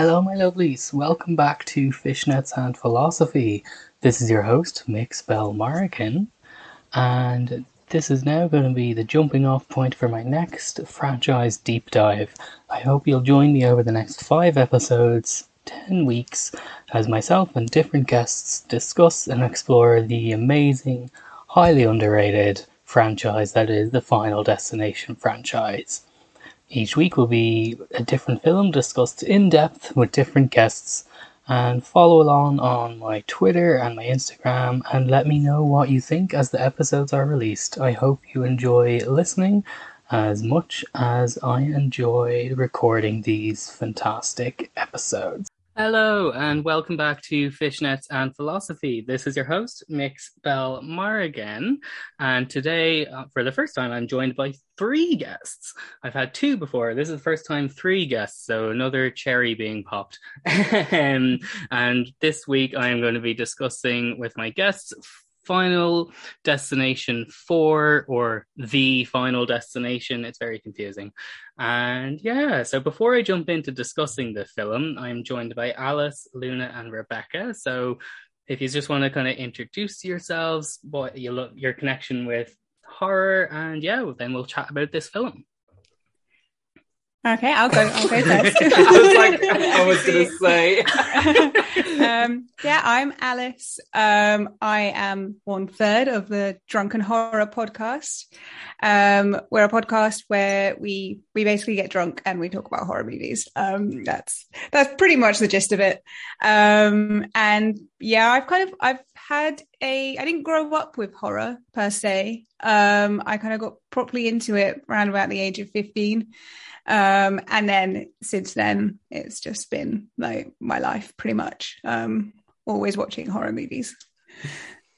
Hello, my lovelies. Welcome back to Fishnets and Philosophy. This is your host, Mix Bell Markin, and this is now going to be the jumping off point for my next franchise deep dive. I hope you'll join me over the next five episodes, 10 weeks, as myself and different guests discuss and explore the amazing, highly underrated franchise that is the Final Destination franchise. Each week will be a different film discussed in depth with different guests. And follow along on my Twitter and my Instagram and let me know what you think as the episodes are released. I hope you enjoy listening as much as I enjoy recording these fantastic episodes. Hello, and welcome back to Fishnets and Philosophy. This is your host, Mix Bell Morrigan. And today, uh, for the first time, I'm joined by three guests. I've had two before. This is the first time three guests, so another cherry being popped. Um, and this week, I am going to be discussing with my guests Final Destination 4 or The Final Destination. It's very confusing. And yeah, so before I jump into discussing the film, I'm joined by Alice, Luna, and Rebecca. So if you just want to kind of introduce yourselves, what you look, your connection with horror, and yeah, then we'll chat about this film. Okay, I'll go. I'll go first. I was like, I was going to say. um, yeah, I'm Alice. Um, I am one third of the Drunken Horror podcast. Um, we're a podcast where we we basically get drunk and we talk about horror movies. Um, that's that's pretty much the gist of it. Um, and yeah, I've kind of I've had a I didn't grow up with horror per se. Um, I kind of got properly into it around about the age of fifteen. Um, and then since then, it's just been like my life pretty much. Um, always watching horror movies.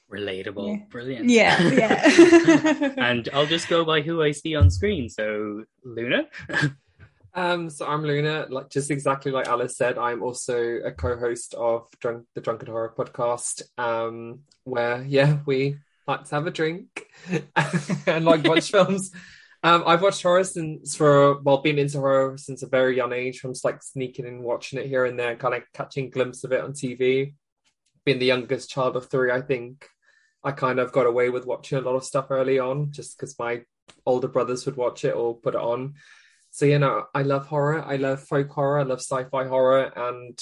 Relatable, yeah. brilliant. Yeah, yeah. and I'll just go by who I see on screen. So, Luna. Um, so I'm Luna, like just exactly like Alice said, I'm also a co-host of Drunk, the Drunken Horror podcast, um, where yeah, we like to have a drink and like watch films um, I've watched horror since for well, been into horror since a very young age. From just like sneaking and watching it here and there, kind of catching glimpse of it on TV. Being the youngest child of three, I think I kind of got away with watching a lot of stuff early on, just because my older brothers would watch it or put it on. So you know, I love horror. I love folk horror. I love sci-fi horror, and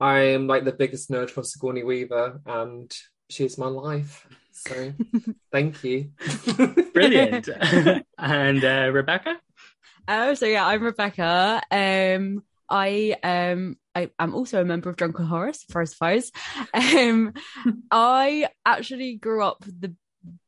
I am like the biggest nerd for Sigourney Weaver, and she's my life. So thank you. Brilliant. and uh, Rebecca? Oh, so yeah, I'm Rebecca. Um, I um I am also a member of Drunken Horror, I suppose. Um, I actually grew up the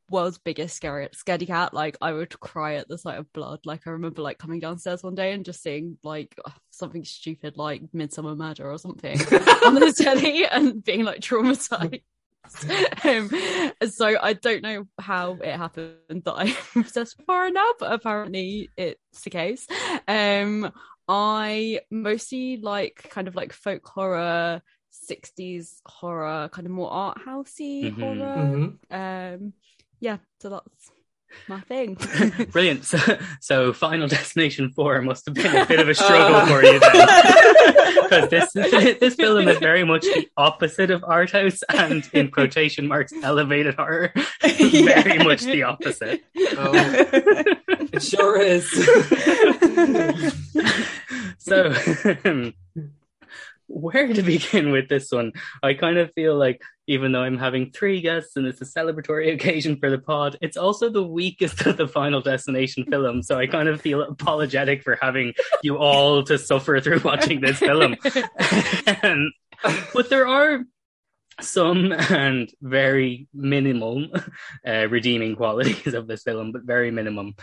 world's biggest scary scaredy cat. Like I would cry at the sight of blood. Like I remember like coming downstairs one day and just seeing like something stupid like Midsomer Murder or something on the telly and being like traumatized. um, so I don't know how it happened that I'm obsessed with horror now, but apparently it's the case. Um, I mostly like kind of like folk horror, 60s horror, kind of more art housey mm-hmm, horror. Mm-hmm. Um, yeah, so that's my thing. Brilliant. So, so, Final Destination 4 must have been a bit of a struggle uh. for you Because this, this film is very much the opposite of art house and, in quotation marks, elevated horror. very yeah. much the opposite. Oh, it sure is. so, where to begin with this one? I kind of feel like even though I'm having three guests and it's a celebratory occasion for the pod, it's also the weakest of the Final Destination film. So I kind of feel apologetic for having you all to suffer through watching this film. but there are some and very minimal uh, redeeming qualities of this film, but very minimum.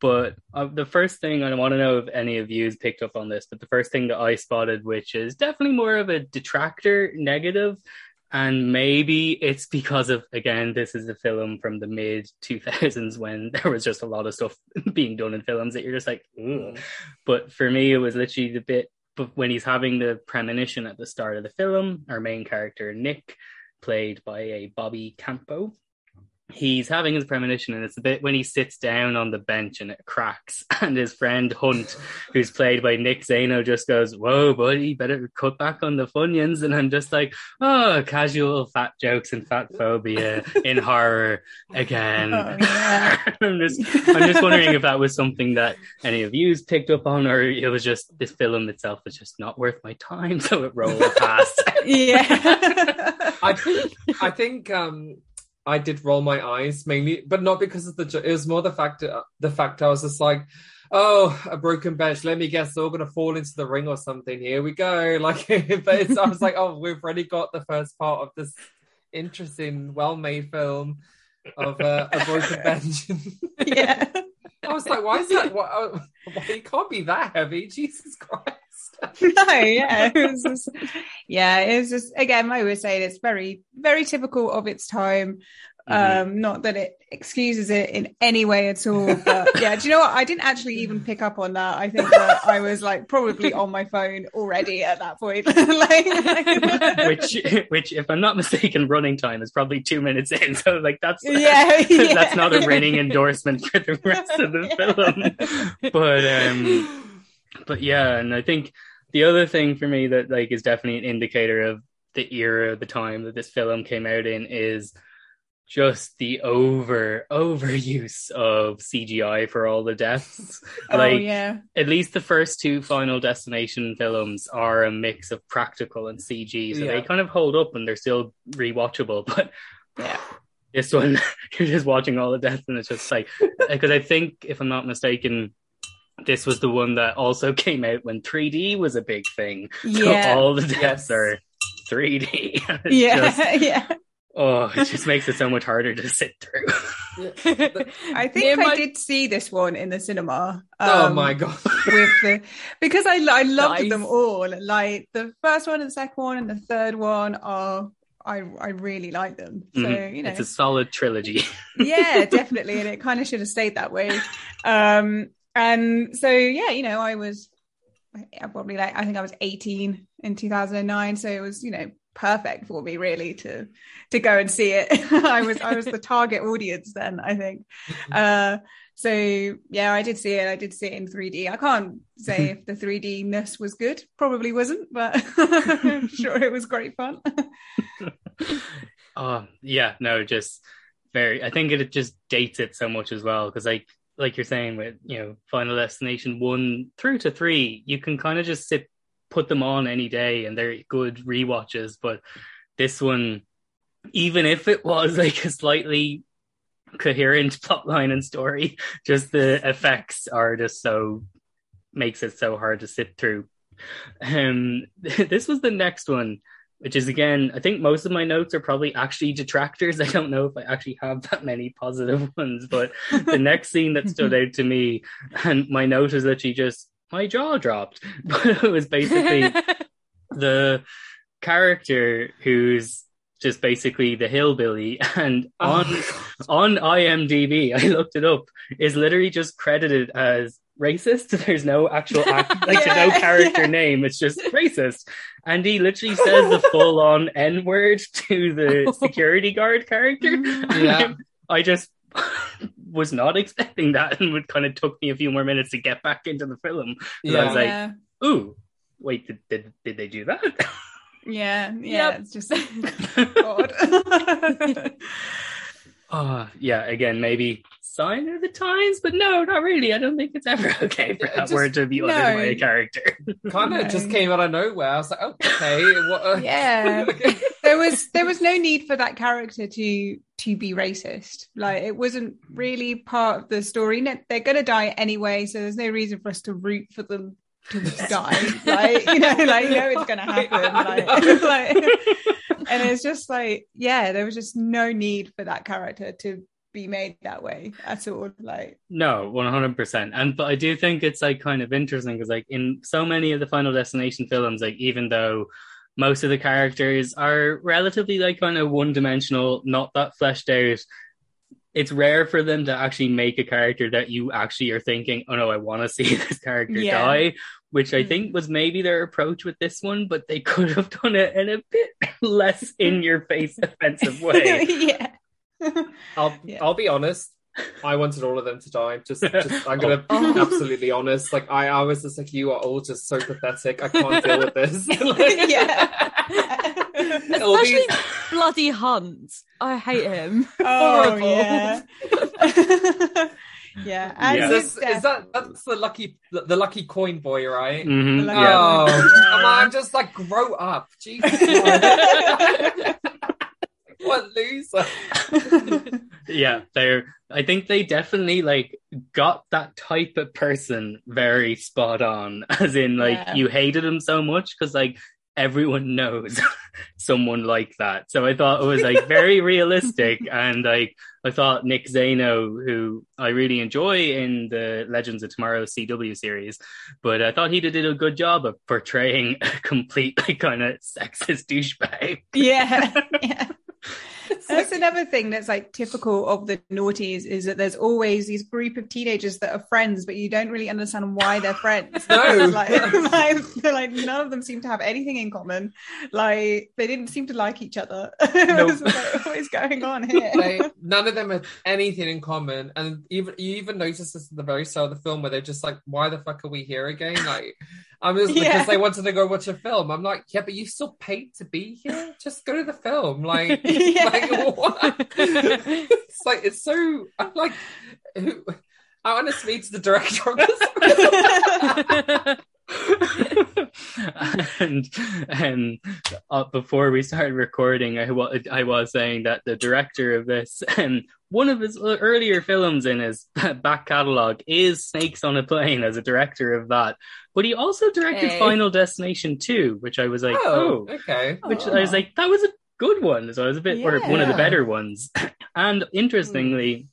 But uh, the first thing I want to know if any of you picked up on this, but the first thing that I spotted, which is definitely more of a detractor negative, and maybe it's because of again, this is a film from the mid 2000s when there was just a lot of stuff being done in films that you're just like, Ugh. but for me, it was literally the bit but when he's having the premonition at the start of the film, our main character Nick, played by a Bobby Campo, he's having his premonition and it's a bit when he sits down on the bench and it cracks and his friend hunt who's played by nick zano just goes whoa buddy better cut back on the funyuns and i'm just like oh casual fat jokes and fat phobia in horror again Oh, yeah. i'm just i'm just wondering if that was something that any of you picked up on or it was just this film itself was just not worth my time so it rolled past yeah. I think I think um I did roll my eyes mainly, but not because of the. It was more the fact the fact I was just like, oh, a broken bench. Let me guess, they're all gonna fall into the ring or something. Here we go. Like, but it's, I was like, oh, we've already got the first part of this interesting, well-made film of uh, a broken bench. yeah. I was like, why is that? Why, why it can't be that heavy? Jesus Christ! no, yeah, it was just, yeah, it was just again. I would say it's very, very typical of its time. Um, not that it excuses it in any way at all, but yeah. Do you know what? I didn't actually even pick up on that. I think that I was like probably on my phone already at that point. like, which which if i'm not mistaken running time is probably two minutes in so like that's yeah, yeah. that's not a ringing endorsement for the rest of the film but um but yeah and i think the other thing for me that like is definitely an indicator of the era the time that this film came out in is just the over overuse of cgi for all the deaths oh like yeah, at least the first two Final Destination films are a mix of practical and CG, so Yeah. they kind of hold up and they're still rewatchable. But yeah. this one, you're just watching all the deaths, and it's just like because I think, if I'm not mistaken, this was the one that also came out when 3D was a big thing. So Yeah. all the deaths Yes. are 3D. Yeah, just- yeah. oh, it just makes it so much harder to sit through. I think Near I my- did see this one in the cinema. oh um, my god! with the because I I loved Nice. them all. Like the first one and the second one and the third one are I I really like them. So Mhm. you know, It's a solid trilogy. yeah, definitely, and it kind of should have stayed that way. Um, and so yeah, you know, I was probably like I think I was 18 in 2009, so it was you know perfect for me really to to go and see it. I was I was the target audience then, I think. Mm-hmm. Uh, so yeah, I did see it. I did see it in 3D. I can't say mm-hmm. if the 3D ness was good. Probably wasn't, but I'm sure it was great fun. Oh yeah, no, just very. I think it just dates it so much as well because like like you're saying with you know Final Destination one through to three, you can kind of just sit put them on any day and they're good rewatches. But this one, even if it was like a slightly coherent plotline and story, just the effects are just so makes it so hard to sit through. Um, this was the next one which is again, I think most of my notes are probably actually detractors. I don't know if I actually have that many positive ones, but the next scene that stood out to me, and my note is literally just my jaw dropped. But it was basically the character who's just basically the hillbilly, and oh on on IMDb, I looked it up, is literally just credited as racist. There's no actual act, like Yeah, no character yeah. name. It's just racist. And he literally says the full on N word to the security guard character. Mm, yeah. I just was not expecting that and it kind of took me a few more minutes to get back into the film. Yeah. I was like, yeah, Ooh, wait, did, did, did they do that? yeah, yeah. Yep. It's just odd. Oh, ah, yeah, again, maybe sign of the times, but no, not really. I don't think it's ever okay for that just- word to be uttered no. by a character. kind of No. just came out of nowhere. I was like, okay, what? Uh, yeah there was there was no need for that character to to be racist like it wasn't really part of the story No, they're gonna die anyway so there's no reason for us to root for them to die like you know like you know it's gonna happen like, like and it's just like yeah there was just no need for that character to be made that way at all like No, one hundred percent. And but I do think it's like kind of interesting because like in so many of the Final Destination films, like even though most of the characters are relatively like kind of one dimensional, not that fleshed out, it's rare for them to actually make a character that you actually are thinking, oh no, I want to see this character Yeah. die. Which I Mm. think was maybe their approach with this one, but they could have done it in a bit less in your face offensive way. yeah I'll Yeah. I'll be honest. I wanted all of them to die. Just, just I'm gonna Oh. be absolutely honest. Like I, I was just like, you are all just so pathetic. I can't deal with this. Like, yeah. all Especially these- bloody Hunt. I hate him. Oh Horrible. yeah. yeah. And Yeah. Is, this, is that that's the lucky the lucky coin boy, right? Mhm, Like- yeah. Oh, Yeah. I'm, I'm just like grow up, Jesus. what loser? yeah they're i think they definitely like got that type of person very spot on as in like Yeah. you hated him so much because like everyone knows someone like that so i thought it was like very realistic and like i thought nick zano who i really enjoy in the legends of tomorrow cw series but i thought he did a good job of portraying a complete like kind of sexist douchebag yeah. yeah. That's another thing that's like typical of the naughties is that there's always these group of teenagers that are friends, but you don't really understand why they're friends. No. like, like, they're like none of them seem to have anything in common. Like they didn't seem to like each other. Nope. Like, what is going on here? like none of them have anything in common and even you even notice this at the very start of the film where they're just like why the fuck are we here again like i'm just Yeah. because they wanted to go watch a film i'm like yeah but you still paid to be here just go to the film like, Yeah. like what it's like it's so i'm like who i want to speak to the director of this and um, uh, before we started recording, I, wa- I was saying that the director of this, um, one of his earlier films in his back catalogue is Snakes on a Plane as a director of that. But he also directed Hey. Final Destination 2, which I was like, oh, oh, okay which Oh. I was like, that was a good one. So it was a bit, or one of the better ones. and interestingly,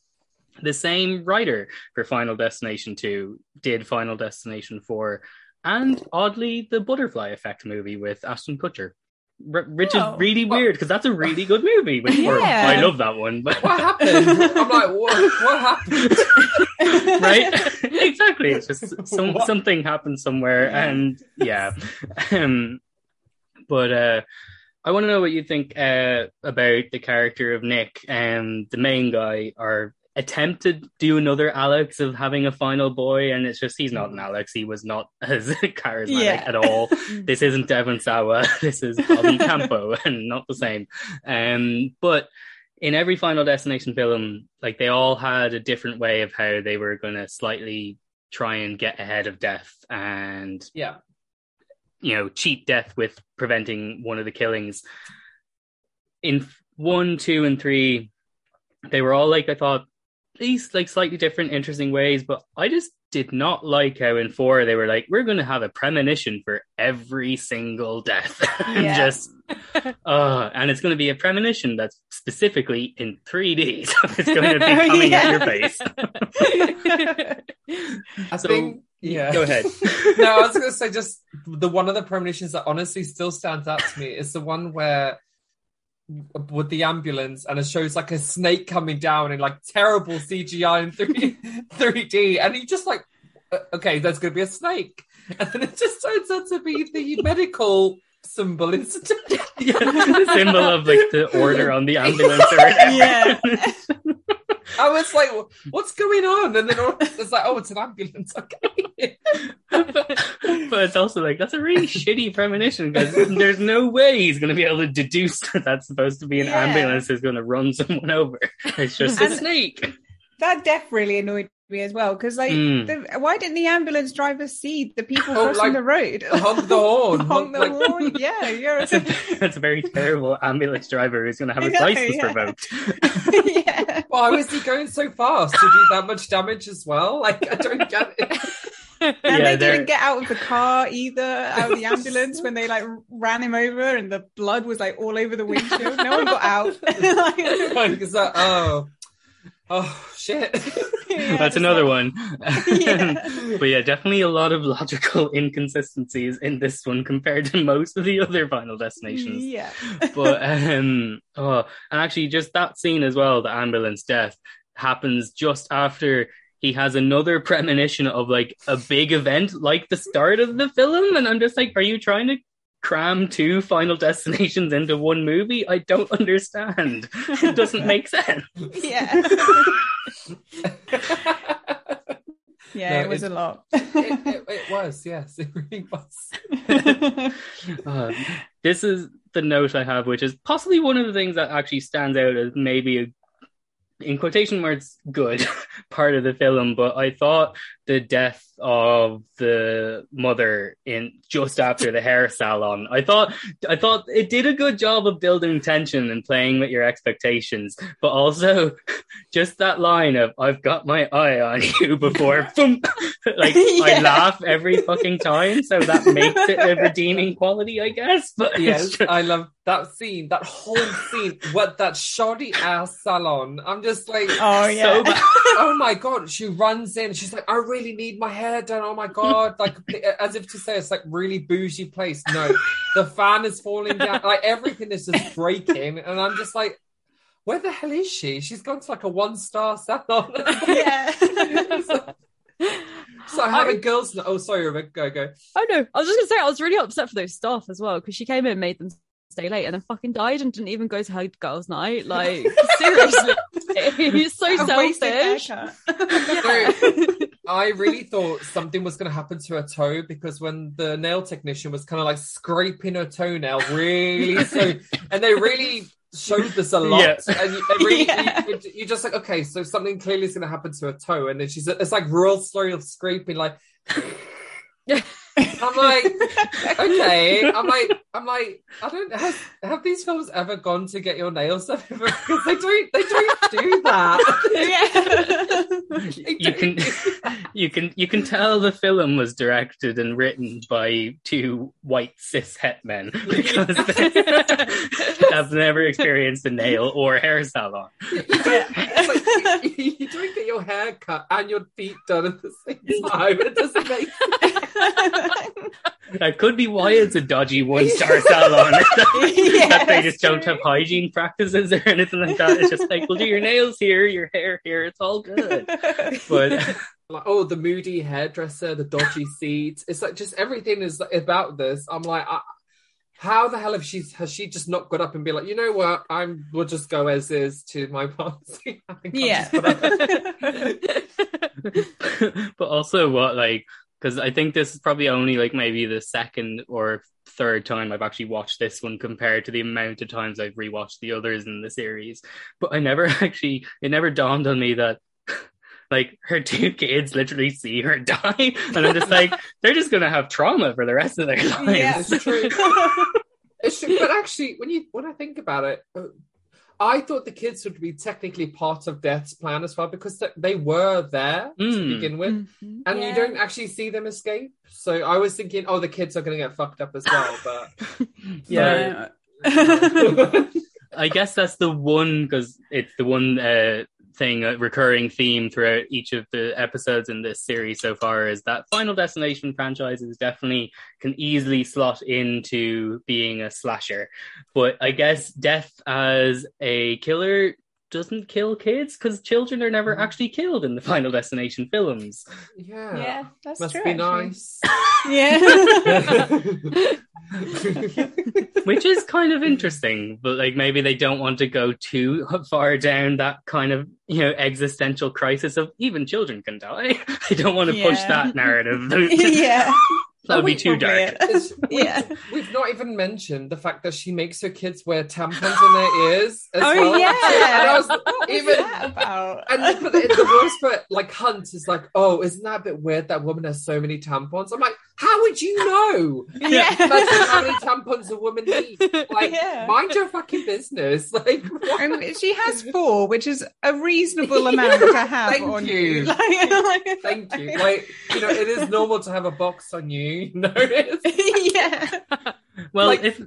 hmm. the same writer for Final Destination 2 did Final Destination 4 and oddly the Butterfly Effect movie with Ashton Kutcher. R- which Oh. is really Well- weird because that's a really good movie. But or, Yeah. I love that one. But what happened i'm like what, what happened right exactly it's just some What? something happened somewhere Yeah. and yeah um but uh i want to know what you think uh about the character of nick um the main guy or attempted to do another alex of having a final boy and it's just he's not an alex he was not as charismatic Yeah. at all this isn't Devon Sawa, this is Bobby Campo, and not the same. Um, but in every Final Destination film, like they all had a different way of how they were going to slightly try and get ahead of death and yeah you know cheat death with preventing one of the killings. In one, two, and three, they were all like I thought these like slightly different, interesting ways, but I just did not like how in four they were like, we're going to have a premonition for every single death, and Yeah. just, uh, and it's going to be a premonition that's specifically in 3D, so it's going to be coming at your face. i So, think yeah Go ahead. no, I was gonna say just the one of the premonitions that honestly still stands out to me is the one where with the ambulance and it shows like a snake coming down in like terrible CGI in 3 3D and you just like okay there's gonna be a snake and then it just turns out to be the medical symbol instead Yeah, the symbol of like the order on the ambulance or. Yeah. I was like what's going on and then all- it's like oh it's an ambulance okay but, but it's also like that's a really shitty premonition because there's no way he's going to be able to deduce that that's supposed to be an Yeah. ambulance who's going to run someone over. It's just a And- snake. that death really annoyed me as well because like Mm. the, why didn't the ambulance driver see the people Oh, crossing like, the road honk the horn honk the like- horn yeah you're That's a, that's a very terrible ambulance driver who's going to have his license yeah. revoked. yeah Why was he going so fast to do that much damage as well? Like I don't get it. and Yeah, they they're- didn't get out of the car either out of the ambulance when they like ran him over and the blood was like all over the windshield no one got out Like- Like, that oh oh shit? Yeah, That's another one. Yeah. but yeah, definitely a lot of logical inconsistencies in this one compared to most of the other Final Destinations. yeah but um oh and actually just that scene as well the ambulance death happens just after he has another premonition of like a big event like the start of the film and i'm just like are you trying to cram two Final Destinations into one movie? I don't understand. It doesn't make sense. Yeah. yeah, No, it was it- a lot. it, it, it was, yes, it really was. Uh, this is the note I have, which is possibly one of the things that actually stands out as maybe a, in quotation marks, good part of the film. But I thought the death of the mother in just after the hair salon, I thought, I thought it did a good job of building tension and playing with your expectations. But also, just that line of "I've got my eye on you" before, boom, like I laugh every fucking time, so that makes it a redeeming quality, I guess. But Yes, just- I love that scene, that whole scene, what that shoddy ass salon. I'm just like, oh yeah. so oh my god, she runs in, she's like, I really need my hair done. Oh my god, like as if to say it's like really bougie place. No, the fan is falling down, like everything is just breaking, and I'm just like, where the hell is she? She's gone to like a one star salon. yeah. so, so having girls. Oh, sorry, Rebecca, go go. Oh no, I was just gonna say I was really upset for those staff as well because she came in and made them stay late and then fucking died and didn't even go to her girls' night. Like seriously, he's so A wasted selfish. haircut. I really thought something was going to happen to her toe because when the nail technician was kind of like scraping her toenail really so, and they really showed this a lot, Yeah. and you, really, Yeah. you, you- you're just like, okay, so something clearly is going to happen to her toe, and then she's it's like real slow scraping, like. I'm like, okay. I'm like, I'm like, I don't have have these films ever gone to get your nails done because they don't they don't do that. They you can you can you can tell the film was directed and written by two white cis het men because they have never experienced a nail or hair salon. It's like, you, you don't get your hair cut and your feet done at the same time. It doesn't make That could be why it's a dodgy one star salon. that they just don't have hygiene practices or anything like that. It's just like, we'll do your nails here, your hair here, it's all good. But like oh the moody hairdresser, the dodgy seats. It's like just everything is about this. I'm like, I, how the hell have she has she just not got up and be like, you know what, I'm we'll just go as is to my party. I think I'll Yeah. just put up- but also what like because I think this is probably only like maybe the second or third time I've actually watched this one compared to the amount of times I've rewatched the others in the series. But I never actually it never dawned on me that like her two kids literally see her die and I'm just like they're just gonna have trauma for the rest of their lives. Yeah. It's true. It's true, but actually, when you when I think about it, uh, I thought the kids would be technically part of Death's plan as well because th- they were there to Mm. begin with, Mhm. and you don't actually see them escape. So I was thinking, oh, the kids are going to get fucked up as well. But Yeah. Yeah. I guess that's the one because it's the one uh, thing, a recurring theme throughout each of the episodes in this series so far is that Final Destination franchises definitely can easily slot into being a slasher. But I guess death as a killer doesn't kill kids because children are never Mhm. actually killed in the Final Destination films. yeah, yeah, that's must true. be actually. nice. Yeah. which is kind of interesting but like maybe they don't want to go too far down that kind of you know existential crisis of even children can die they don't want to push that narrative yeah. That would be too dark it. It's- Yeah. We've not even mentioned the fact that she makes her kids wear tampons in their ears as Oh well. yeah. And I was what was even that about? And the, the, the worst part, like Hunt is like, oh, isn't that a bit weird that woman has so many tampons? I'm like, how would you know? yeah. Imagine how many tampons a woman needs. Like, Yeah. mind your fucking business. Like. And she has four, which is a reasonable amount to have Thank on you. you. Like, Thank you. Like, you know, it is normal to have a box on you. You know, it's, yeah. well Like- if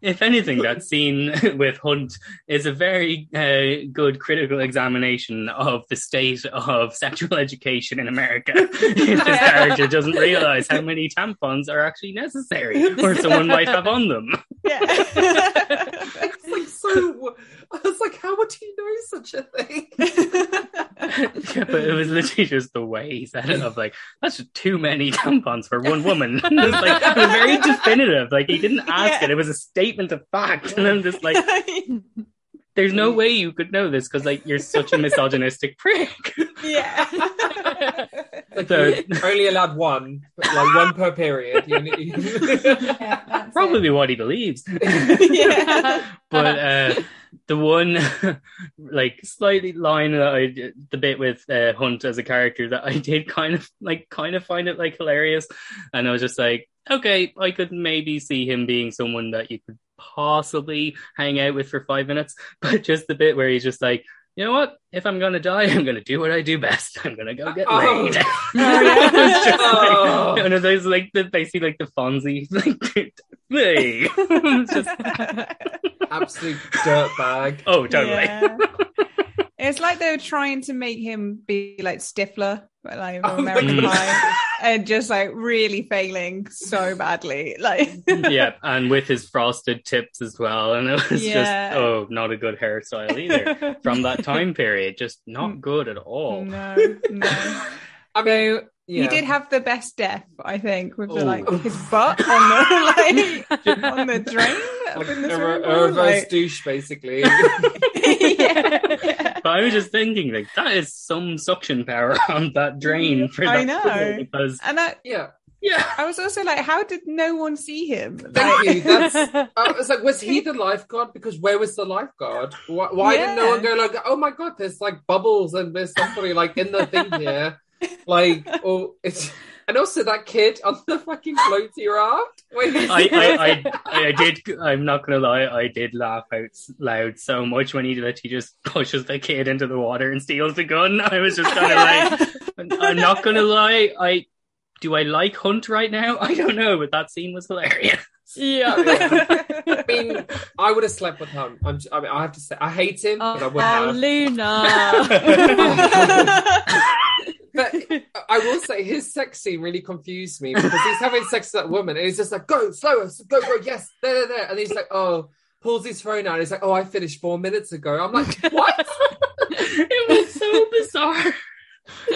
if anything that scene with hunt is a very uh, good critical examination of the state of sexual education in america if this character doesn't realize how many tampons are actually necessary or someone might have on them Yeah. So. I was like, how would he know such a thing? Yeah, but it was literally just the way he said it of like, that's just too many tampons for one woman. it, was like, it was very definitive. Like he didn't ask Yeah. it. It was a statement of fact. And I'm just like, there's no way you could know this because like you're such a misogynistic prick. yeah. Like So- you're only allowed one, like one per period. You need- Yeah, that's Probably what he believes. yeah. but uh, the one like slightly line that I the bit with uh, Hunt as a character that I did kind of like kind of find it like hilarious, and I was just like, okay, I could maybe see him being someone that you could possibly hang out with for five minutes, but just the bit where he's just like. You know what? If I'm gonna die, I'm gonna do what I do best. I'm gonna go get Oh. laid. yeah. It's just like- Oh. and it was like the basically like the Fonzie, like, hey. It's just, Absolute dirtbag. oh, totally. Yeah. It's like they were trying to make him be like Stifler, but like Oh, American. Pie, and just like really failing so badly. Like, yeah, and with his frosted tips as well. And it was Yeah. just, oh, not a good hairstyle either. From that time period, just not good at all. no, no. I mean, yeah. He did have the best death, I think, with the, like his butt on the like on the drain like in the a, swimming a reverse like- douche, basically. yeah, yeah. But I was just thinking, like, that is some suction power on that drain mm, for I know. because, And I, yeah. yeah. I was also like, how did no one see him? Thank Like- you. That's. I was like, was he the lifeguard? Because where was the lifeguard? Why, why didn't no one go like, oh my god, there's like bubbles and there's somebody like in the thing here, like, oh, it's. And also that kid on the fucking floaty raft. I, I, I, I did. I'm not gonna lie. I did laugh out loud so much when he literally just pushes the kid into the water and steals the gun. I was just kind of like, I'm not gonna lie. I do. I like Hunt right now. I don't know, but that scene was hilarious. yeah. I mean, I would have slept with him. I'm, I mean, I have to say, I hate him, but I would Oh, have. Luna. But I will say his sex scene really confused me because he's having sex with that woman and he's just like, go, slower, go, go, yes, there, there, there. And he's like, oh, pulls his phone out. He's like, oh, I finished four minutes ago. I'm like, what? it was so bizarre.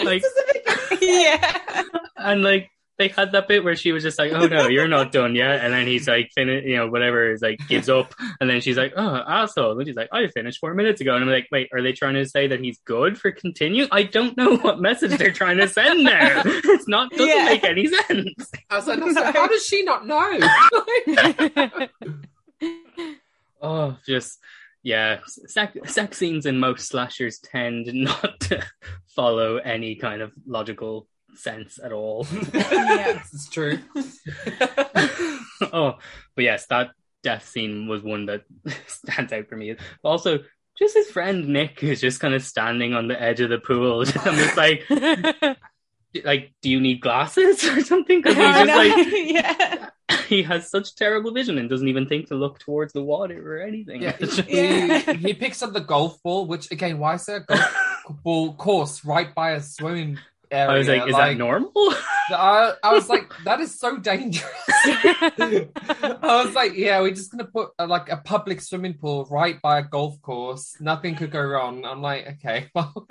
Like, yeah. and like they had that bit where she was just like, "Oh no, you're not done yet," and then he's like, "Finish," you know, whatever. Is like gives up, and then she's like, "Oh, asshole," and he's like, "I finished four minutes ago," and I'm like, "Wait, are they trying to say that he's good for continue?" I don't know what message they're trying to send there. It's not doesn't Yeah. make any sense. I was like, that's like, how does she not know? Oh, just yeah, sex, sex scenes in most slashers tend not to follow any kind of logical sense at all. Yeah. It's true. oh, but yes, that death scene was one that stands out for me. But also, just his friend Nick is just kind of standing on the edge of the pool. I'm just like, like, do you need glasses or something? Because he's just like, yeah. he has such terrible vision and doesn't even think to look towards the water or anything. Yeah, Yeah. He, he picks up the golf ball, which again, why is there a golf ball course right by a swimming area? I was like, is that normal? I, I was like, that is so dangerous. I was like, yeah, we're just gonna put uh like a public swimming pool right by a golf course. Nothing could go wrong. I'm like, okay, well,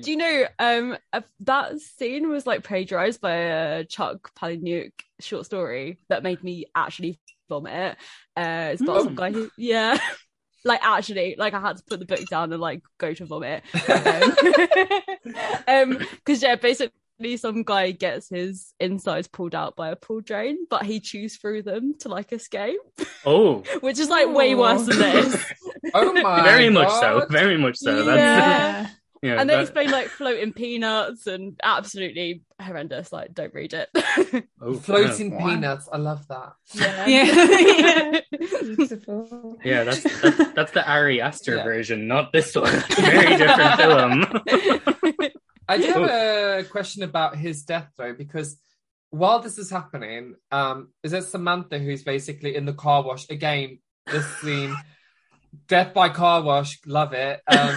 Do you know um uh, that scene was like plagiarized by a Chuck Palahniuk short story that made me actually vomit. Uh, it's about Oh. some guy who, yeah, like actually, like I had to put the book down and like go to vomit. Um, because yeah, basically some guy gets his insides pulled out by a pool drain, but he chews through them to like escape, oh, which is like way worse than this. oh my, very much so. Very much so. That's, Yeah. Yeah, and they that- explain like floating peanuts and absolutely horrendous. Like, don't read it. oh, floating Wow. peanuts. I love that. Yeah. Beautiful. Yeah, that's that's, that's the Ari Aster Yeah. version, not this one. Very different film. I do have a question about his death though, because while this is happening, um, is it Samantha who's basically in the car wash again? This scene, death by car wash, love it. Um,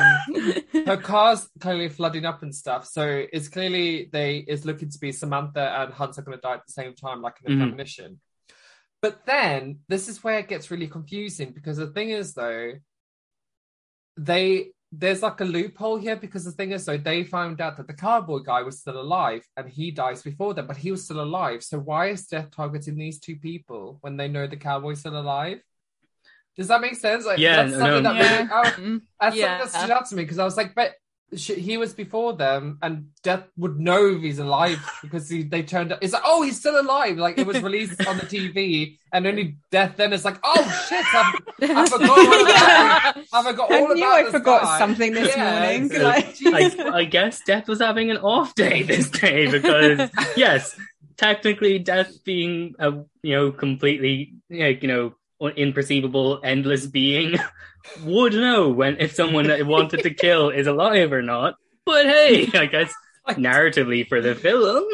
her car's clearly flooding up and stuff, so it's clearly they is looking to be Samantha and Hunt are going to die at the same time, like in a Mhm. premonition. But then this is where it gets really confusing because the thing is though, they there's like a loophole here because the thing is, though they found out that the cowboy guy was still alive and he dies before them, but he was still alive. So why is death targeting these two people when they know the cowboy's still alive? Does that make sense? Like, Yeah, that's something no. that Yeah. really, I, Mm. that's Yeah. something that stood out to me because I was like, but sh- he was before them, and Death would know if he's alive because he, they turned. Up. It's like, oh, he's still alive. Like it was released on the TV, and only Death then is like, oh shit, I, I forgot all about. Yeah. I forgot I knew about I this forgot guy. something this Yeah, morning. so- Like- I, I guess Death was having an off day this day because yes, technically Death being a you know completely like you know un- imperceivable endless being would know when if someone that it wanted to kill is alive or not. But hey, I guess narratively for the film,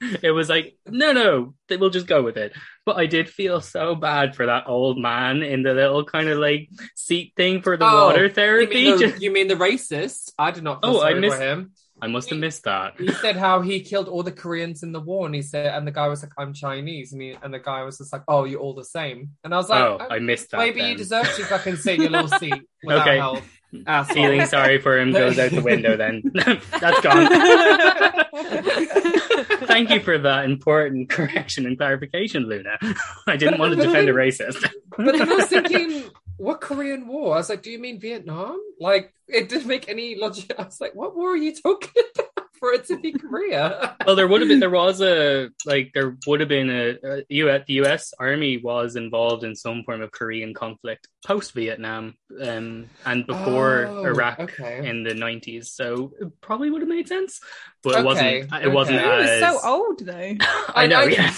it was like no, no, they will just go with it. But I did feel so bad for that old man in the little kind of like seat thing for the Oh, water You therapy. mean, the, you mean the racist? I did not feel Oh, I sorry missed- for him. I must have missed that. He said how he killed all the Koreans in the war, and he said, and the guy was like, "I'm Chinese," and, he, and the guy was just like, "Oh, you're all the same." And I was like, oh, I missed that. Maybe you then. deserve to fucking sit in your little seat without Okay. help. Asshole. Feeling sorry for him goes out the window then. That's gone. Thank you for that important correction and clarification, Luna. I didn't want to defend a racist. But I was thinking, what Korean War? I was like, do you mean Vietnam? Like, it didn't make any logic. I was like, what war are you talking about for it to be Korea? well, there would have been, there was a, like, there would have been a, a US, the US Army was involved in some form of Korean conflict post Vietnam um, and before Oh, Iraq okay. in the 90s. So it probably would have made sense, but Okay, it wasn't, it wasn't okay. He was so old though. I know, I- yeah.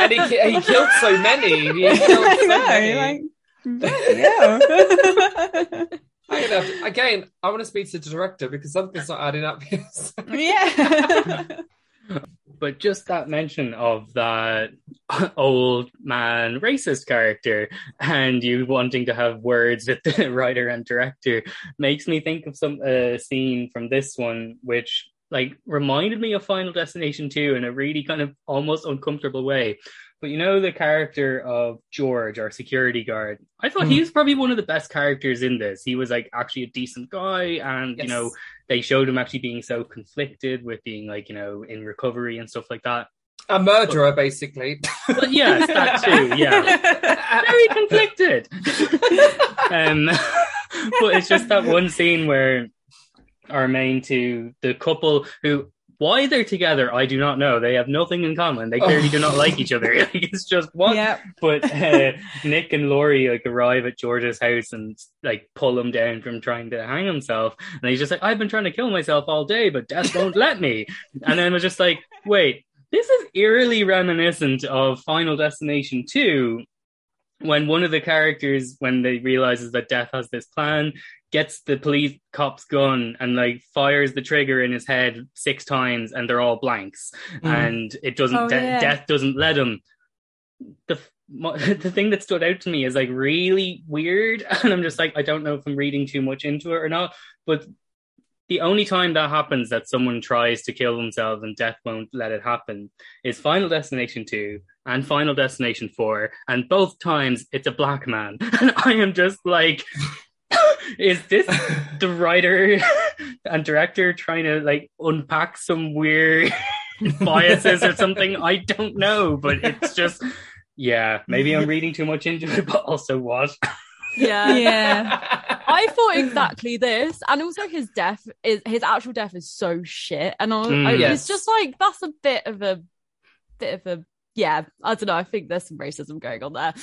and he, he killed so many. He killed so I know, many. like yeah. I'm have to- again, I want to speak to the director because something's not adding up here. yeah. but just that mention of that old man racist character and you wanting to have words with the writer and director makes me think of some uh, scene from this one which like reminded me of final destination 2 in a really kind of almost uncomfortable way but you know the character of george our security guard? I thought he Hmm. was probably one of the best characters in this. He was like actually a decent guy and you know they showed him actually being so conflicted with being like you know in recovery and stuff like that. A murderer, basically. but yes that too yeah. Very conflicted. Um but it's just that one scene where our main two the couple who why they're together i do not know they have nothing in common they clearly do not like each other like, it's just what Yep. but uh, Nick and Laurie like arrive at George's house and like pull him down from trying to hang himself, and he's just like, "I've been trying to kill myself all day, but death won't let me." And then was just like, "Wait, this is eerily reminiscent of Final Destination Two, when one of the characters, when they realizes that death has this plan." Gets the police cop's gun and like fires the trigger in his head six times, and they're all blanks, Mm. and it doesn't. Oh, de- yeah. Death doesn't let him the the thing that stood out to me is like really weird and i'm just like i don't know if i'm reading too much into it or not but the only time that happens that someone tries to kill themselves and death won't let it happen is final destination 2 and final destination 4 and both times it's a black man and i am just like is this the writer and director trying to like unpack some weird biases or something. I don't know, but it's just yeah. Maybe I'm reading too much into it, but also what? yeah. Yeah. I thought exactly this, and also his death is his actual death is so shit, and I, Mm. I, Yes. it's just like that's a bit of a bit of a yeah. I don't know. I think there's some racism going on there.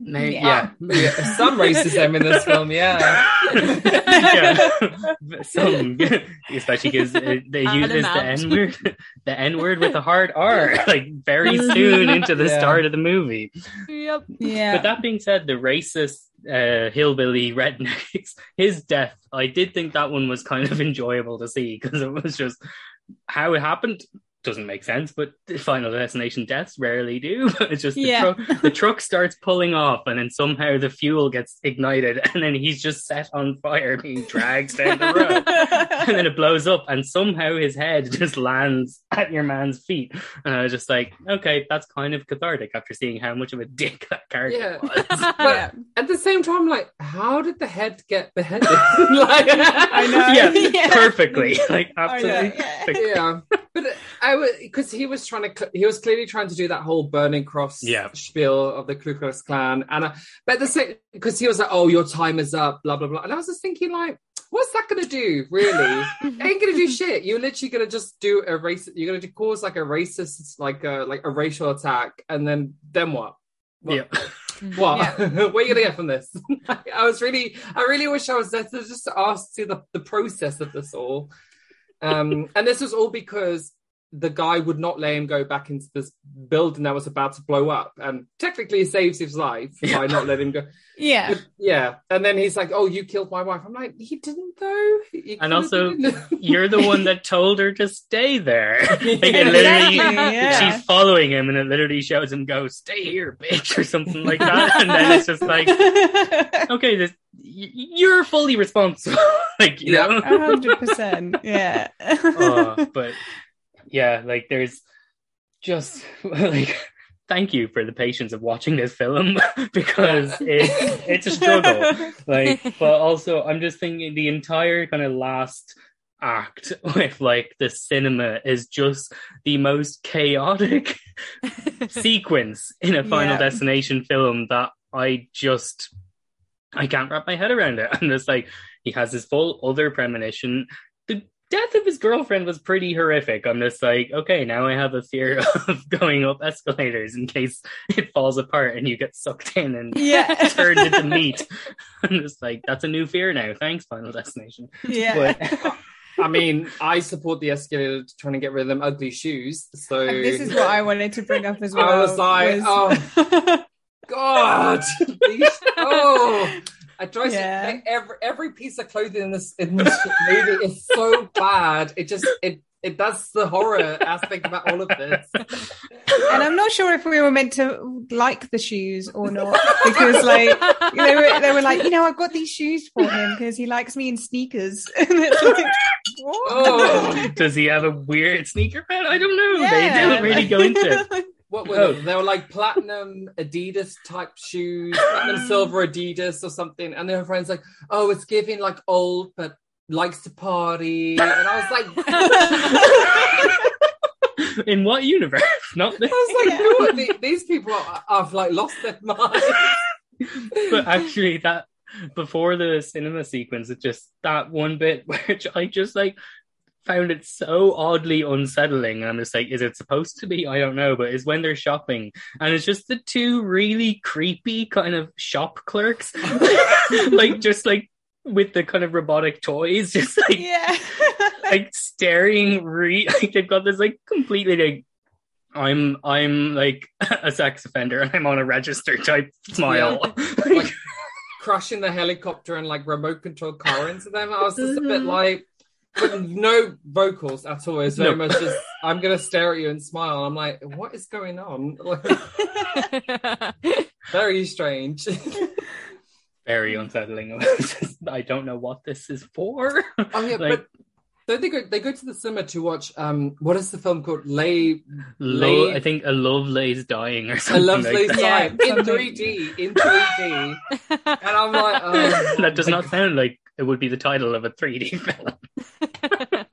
Maybe, Yeah. yeah. yeah, some racism in this film, yeah. yeah, some especially because they use the amount. N word, the N word with a hard R, like very soon into the Yeah. start of the movie. Yep. Yeah. But that being said, the racist uh, hillbilly rednecks, his death, I did think that one was kind of enjoyable to see because it was just how it happened. Doesn't make sense, but the Final Destination deaths rarely do. it's just the, Yeah. truck, the truck starts pulling off, and then somehow the fuel gets ignited, and then he's just set on fire, being dragged down the road. and then it blows up, and somehow his head just lands at your man's feet. And I was just like, okay, that's kind of cathartic after seeing how much of a dick that character Yeah. was. But Yeah. at the same time, like, how did the head get beheaded? like, I know. yeah, Yeah. perfectly, like I know, absolutely. yeah. Perfect. yeah, but I was because he was trying to, he was clearly trying to do that whole burning cross Yeah. spiel of the Ku Klux Klan, and I, but the same because he was like, "Oh, your time is up," blah blah blah, and I was just thinking, like, what's that going to do? Really, ain't going to do shit. You're literally going to just do a race. You're going to cause like a racist, like a like a racial attack, and then then what? What? Yeah. What? what are you gonna get from this? I was really, I really wish I was there to just ask to the, the process of this all. Um, and this is all because the guy would not let him go back into this building that was about to blow up, and technically he saves his life Yeah. by not letting him go. Yeah. But, yeah, and then he's like, "Oh, you killed my wife." I'm like, "He didn't though." He And also. You're the one that told her to stay there. like it literally, yeah. she's following him, and it literally shows him go, "Stay here, bitch," or something like that. And then it's just like, okay, this you're fully responsible. like you Yeah. know. Hundred percent. Yeah. Uh, but yeah, like there's just like thank you for the patience of watching this film because it, it's a struggle. Like, but also I'm just thinking the entire kind of last act with like the cinema is just the most chaotic sequence in a final Yeah. destination film that I just I can't wrap my head around it. I'm just like he has his full other premonition. The death of his girlfriend was pretty horrific. I'm just like, okay, now I have a fear of going up escalators in case it falls apart and you get sucked in and yeah. turned into meat. I'm just like, that's a new fear now. Thanks, Final Destination. Yeah. But I mean, I support the escalator trying to get rid of them ugly shoes. So And this is what I wanted to bring up as well. I was like, was- oh, God, these, oh, I try Yeah. to every every piece of clothing in this in this movie is so bad. It just it it does the horror aspect about all of this. and I'm not sure if we were meant to like the shoes or not because, like, they were, they were like, you know, I've got these shoes for him because he likes me in sneakers. and it's like, what? Oh. does he have a weird sneaker bed? I don't know. They Yeah. don't really go into it. What were Oh. they? They were like platinum Adidas type shoes, platinum silver Adidas or something. And their friends like, oh, it's giving like old but likes to party. And I was like, In what universe? Not this. I was like, Yeah. who the- these people are, have like lost their mind. but actually that before the cinema sequence it's just that one bit which i just like found it so oddly unsettling and i'm just like is it supposed to be i don't know but it's when they're shopping and it's just the two really creepy kind of shop clerks like just like with the kind of robotic toys just like yeah. like staring re like they've got this like completely like I'm I'm like a sex offender and I'm on a register type smile. like crashing the helicopter and like remote control car into them. I was just a bit Mhm. like, but no vocals at all. It's very No. much just, I'm going to stare at you and smile. I'm like, what is going on? very strange. Very unsettling. I don't know what this is for. oh, yeah, Like- but don't they go, they go to the cinema to watch, um, what is the film called? Lay, Lo- Lay- I think a love lays dying or I something love like Lay that. Yeah, in 3D, in 3D. And I'm like, oh, that does my not sound like it would be the title of a 3D film.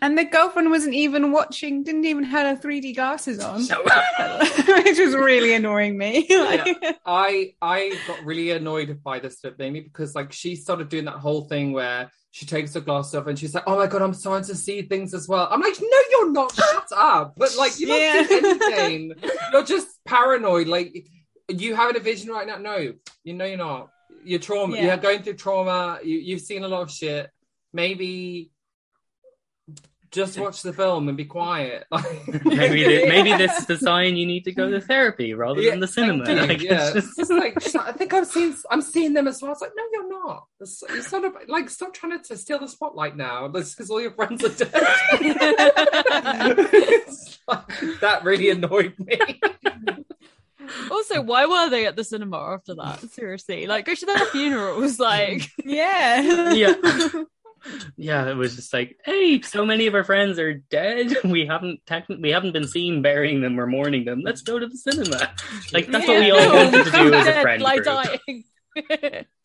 And the girlfriend wasn't even watching, didn't even have her 3D glasses on, So, which was really annoying me. Like, I I got really annoyed by this bit mainly because like she started doing that whole thing where she takes her glasses off and she's like, "Oh my god, I'm starting to see things as well." I'm like, "No, you're not. Shut up!" But like, you're Yeah. not seeing anything. You're just paranoid. Like, you having a vision right now? No, you know you're not. You're trauma. Yeah. You're going through trauma. You, you've seen a lot of shit. Maybe just watch the film and be quiet. maybe the, maybe this is the sign you need to go to therapy rather Yeah, than the cinema. thank Like, yeah. it's just- It's like I think I've seen I'm seeing them as well. It's like no, you're not. It's, you sort of like stop trying to steal the spotlight now. That's because all your friends are dead. Like, that really annoyed me. Also, why were they at the cinema after that? Seriously, like go to their funerals. Like, yeah. yeah. Yeah, it was just like, hey, so many of our friends are dead. We haven't technically we haven't been seen burying them or mourning them. Let's go to the cinema. Like that's what we all Yeah. wanted to do as a friend like group. dying.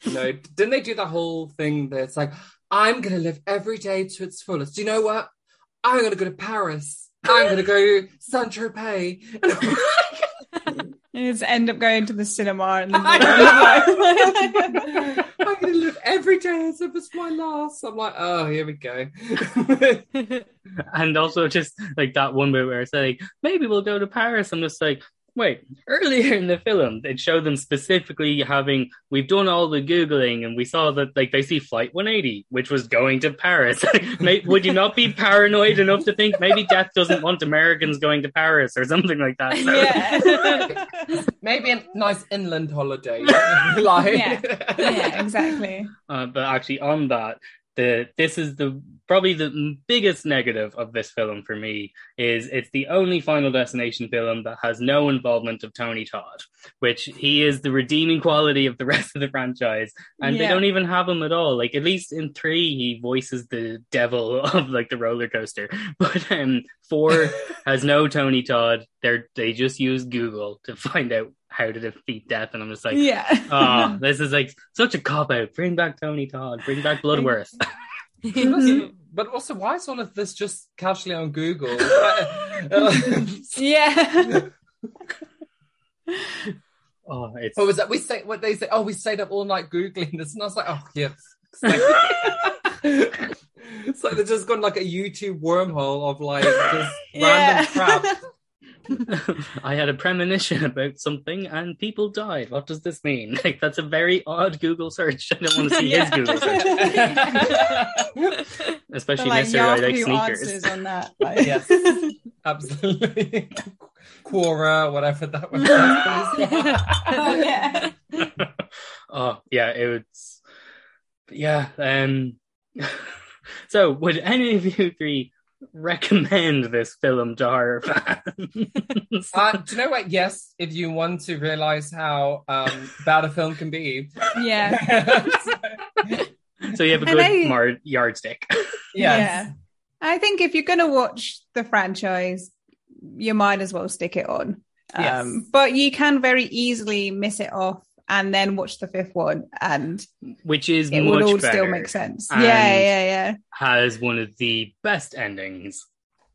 No, didn't they do that whole thing that's like, I'm gonna live every day to its fullest. Do you know what? I'm gonna go to Paris. I'm gonna go to Saint Tropez. And I'm You just end up going to the cinema and I'm gonna live every day as if it's my last. I'm like, oh, here we go. And also just like that one bit where it's like, maybe we'll go to Paris. I'm just like, wait, earlier in the film, it showed them specifically having, we've done all the Googling and we saw that like they see Flight 180, which was going to Paris. Would you not be paranoid enough to think maybe Death doesn't want Americans going to Paris or something like that? So- yeah. Maybe a nice inland holiday. like, Yeah. yeah, exactly. Uh, but actually, on that, the this is the probably the biggest negative of this film for me is it's the only Final Destination film that has no involvement of Tony Todd, which he is the redeeming quality of the rest of the franchise, and they don't even have him at all. Like at least in three, he voices the devil of like the roller coaster, but um, four has no Tony Todd. They they just use Google to find out how to defeat death, and I'm just like. Yeah. Oh, this is like such a cop out. Bring back Tony Todd. Bring back Bludworth. But also, why is all of this just casually on Google? yeah. Oh, it's What was that? We say what they say. Oh, we stayed up all night googling this, and I was like, oh yes. It's like they've just gone like a YouTube wormhole of like just Yeah. random crap. I had a premonition about something and people died. What does this mean? Like that's a very odd Google search. I don't want to see his Google search, especially like Mr. I like sneakers. answers on that. Like. Yes, absolutely. Quora, whatever that was. oh yeah. oh yeah, it was. Yeah. Um. so, would any of you three recommend this film to horror fans? Uh, do you know what? Yes, if you want to realize how um, bad a film can be. Yeah. so you have a good I- mar- yardstick. yes. Yeah. I think if you're going to watch the franchise, you might as well stick it on. Yes. Um, but you can very easily miss it off and then watch the fifth one, and which is it would all still make sense. yeah Yeah, yeah, Has one of the best endings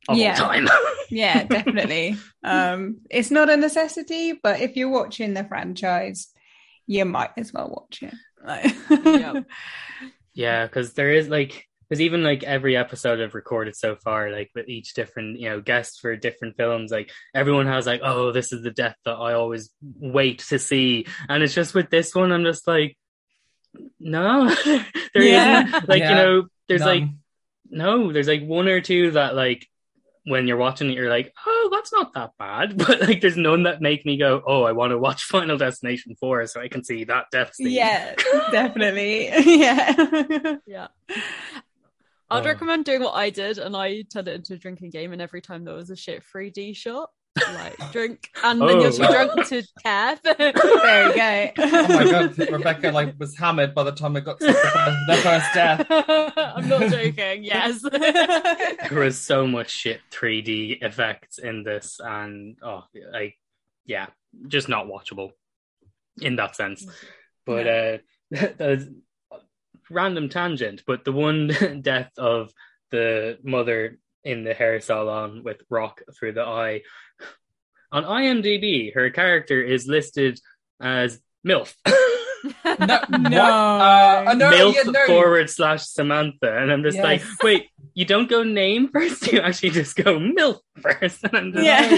of Yeah. all time. yeah, definitely. um, it's not a necessity, but if you're watching the franchise, you might as well watch it. Like- Yeah. yeah, because there is like because even like every episode I've recorded so far, like with each different you know guest for different films, like everyone has like, oh, this is the death that I always wait to see, and it's just with this one, I'm just like, no, there Yeah. not like Yeah. you know, there's None. like no, there's like one or two that like when you're watching it, you're like, oh, that's not that bad. But like, there's none that make me go, oh, I want to watch Final Destination 4 so I can see that death scene. yeah, definitely. yeah. yeah. I'd Oh. recommend doing what I did, and I turned it into a drinking game. And every time there was a shit 3D shot, like drink, and then you're Oh. too drunk to care. There you go. Oh my god, Rebecca like was hammered by the time I got to the, the first death. I'm not joking. Yes. There was so much shit 3D effects in this, and oh, like, yeah, just not watchable in that sense. But uh, the random tangent, but the one death of the mother in the hair salon with rock through the eye on IMDb, her character is listed as MILF. No, No. Uh, no, MILF yeah, no. forward slash Samantha. And I'm just Yes. like, wait, you don't go name first, you actually just go milk first. And I'm just Yeah.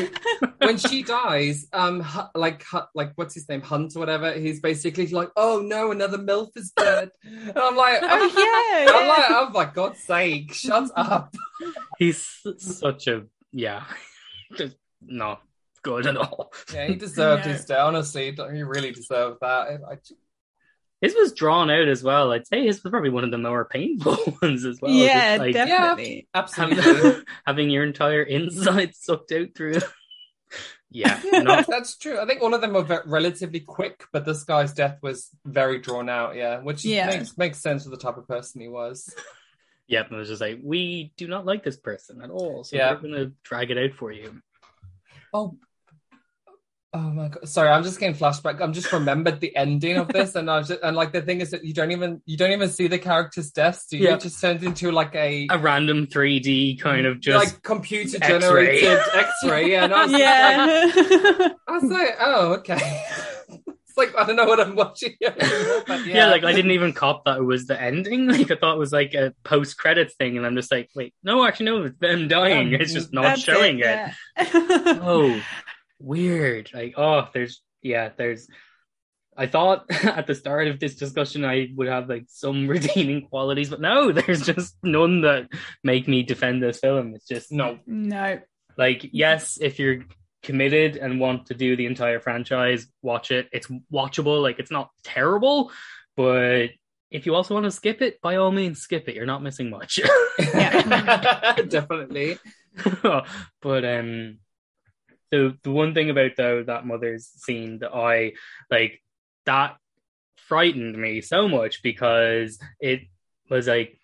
like, when she dies, um, like like what's his name, Hunt or whatever. He's basically like, "Oh no, another milf is dead." And I'm like, Oh I'm, yeah. I'm like, oh my god's sake, shut up. he's such a yeah, just not good at all. Yeah, he deserved No. his death. Honestly, he really deserved that. I, His was drawn out as well. I'd say his was probably one of the more painful ones as well. yeah, Just, like, definitely. absolutely. having, having your entire insides sucked out through. yeah, Yeah, not that's true. I think all of them were ve- relatively quick, but this guy's death was very drawn out. Yeah, which Yeah. makes makes sense for the type of person he was. Yep, and it was just like, we do not like this person at all, so Yeah. we're gonna drag it out for you. Oh, oh my god! Sorry, I'm just getting flashback. I'm just remembered the ending of this, and I was just, and like the thing is that you don't even you don't even see the character's deaths. Do you? Yeah. It just turns into like a, A random 3D kind of just like computer generated X-ray. Yeah, and I was like, Yeah. I was like, oh okay. it's like I don't know what I'm watching anymore, but yeah, yeah. like I didn't even cop that it was the ending. Like I thought it was like a post credits thing, and I'm just like, wait, no, actually, no, it's them dying. Yeah. It's just not That's showing it. yeah. Oh, weird. Like, oh, there's yeah, there's. I thought at the start of this discussion I would have like some redeeming qualities, but no, there's just none that make me defend this film. It's just no. no. like yes, if you're committed and want to do the entire franchise, watch it. It's watchable. Like it's not terrible, but if you also want to skip it, by all means, skip it. You're not missing much. definitely. but um the the one thing about though that mother's scene that I like that frightened me so much because it was like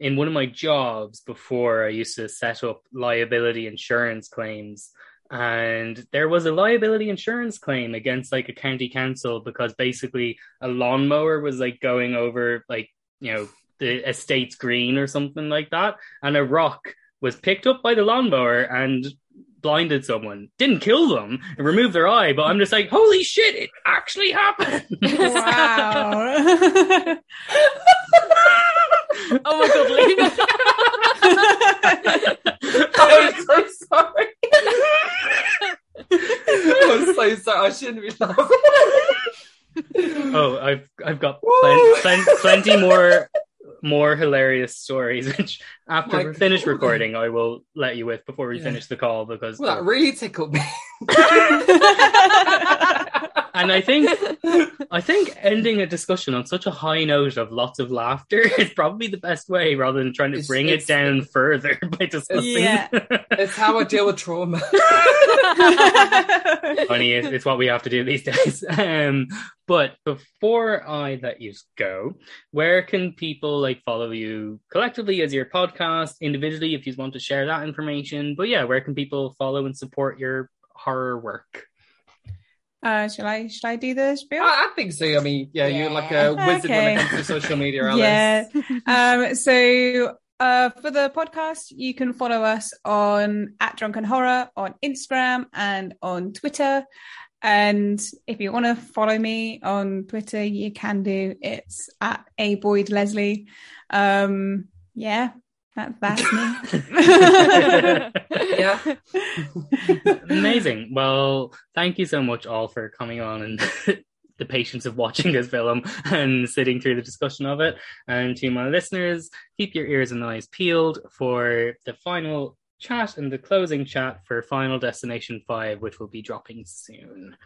in one of my jobs before I used to set up liability insurance claims. And there was a liability insurance claim against like a county council because basically a lawnmower was like going over like you know the estate's green or something like that. And a rock was picked up by the lawnmower and blinded someone didn't kill them and removed their eye but i'm just like holy shit it actually happened Wow. Oh my god, Lena. I'm so sorry. I'm so sorry. I shouldn't be laughing. oh i've i've got plen- plen- plenty more more hilarious stories which after My we finish recording i will let you with before we Yeah. finish the call because Well, that really tickled me. and i think I think ending a discussion on such a high note of lots of laughter is probably the best way rather than trying to It's- bring it it's- down further by discussing. Yeah. it's how I deal with trauma. Funny, it's, it's what we have to do these days. Um, but before I let you go, where can people like follow you collectively as your podcast, individually if you want to share that information? But yeah, where can people follow and support your horror work? Uh, shall I? Shall I do the spiel? I, I think so. I mean, yeah, you're like a wizard Okay. when it comes to social media, Alice. Yeah. Um, so uh, for the podcast, you can follow us on at Drunken Horror on Instagram and on Twitter. And if you want to follow me on Twitter, you can do. It's at a Boyd Leslie. Um, yeah, that, that's me. Yeah. Amazing. Well, thank you so much all for coming on and the patience of watching this film and sitting through the discussion of it. And to my listeners, keep your ears and eyes peeled for the final chat and the closing chat for Final Destination 5, which will be dropping soon.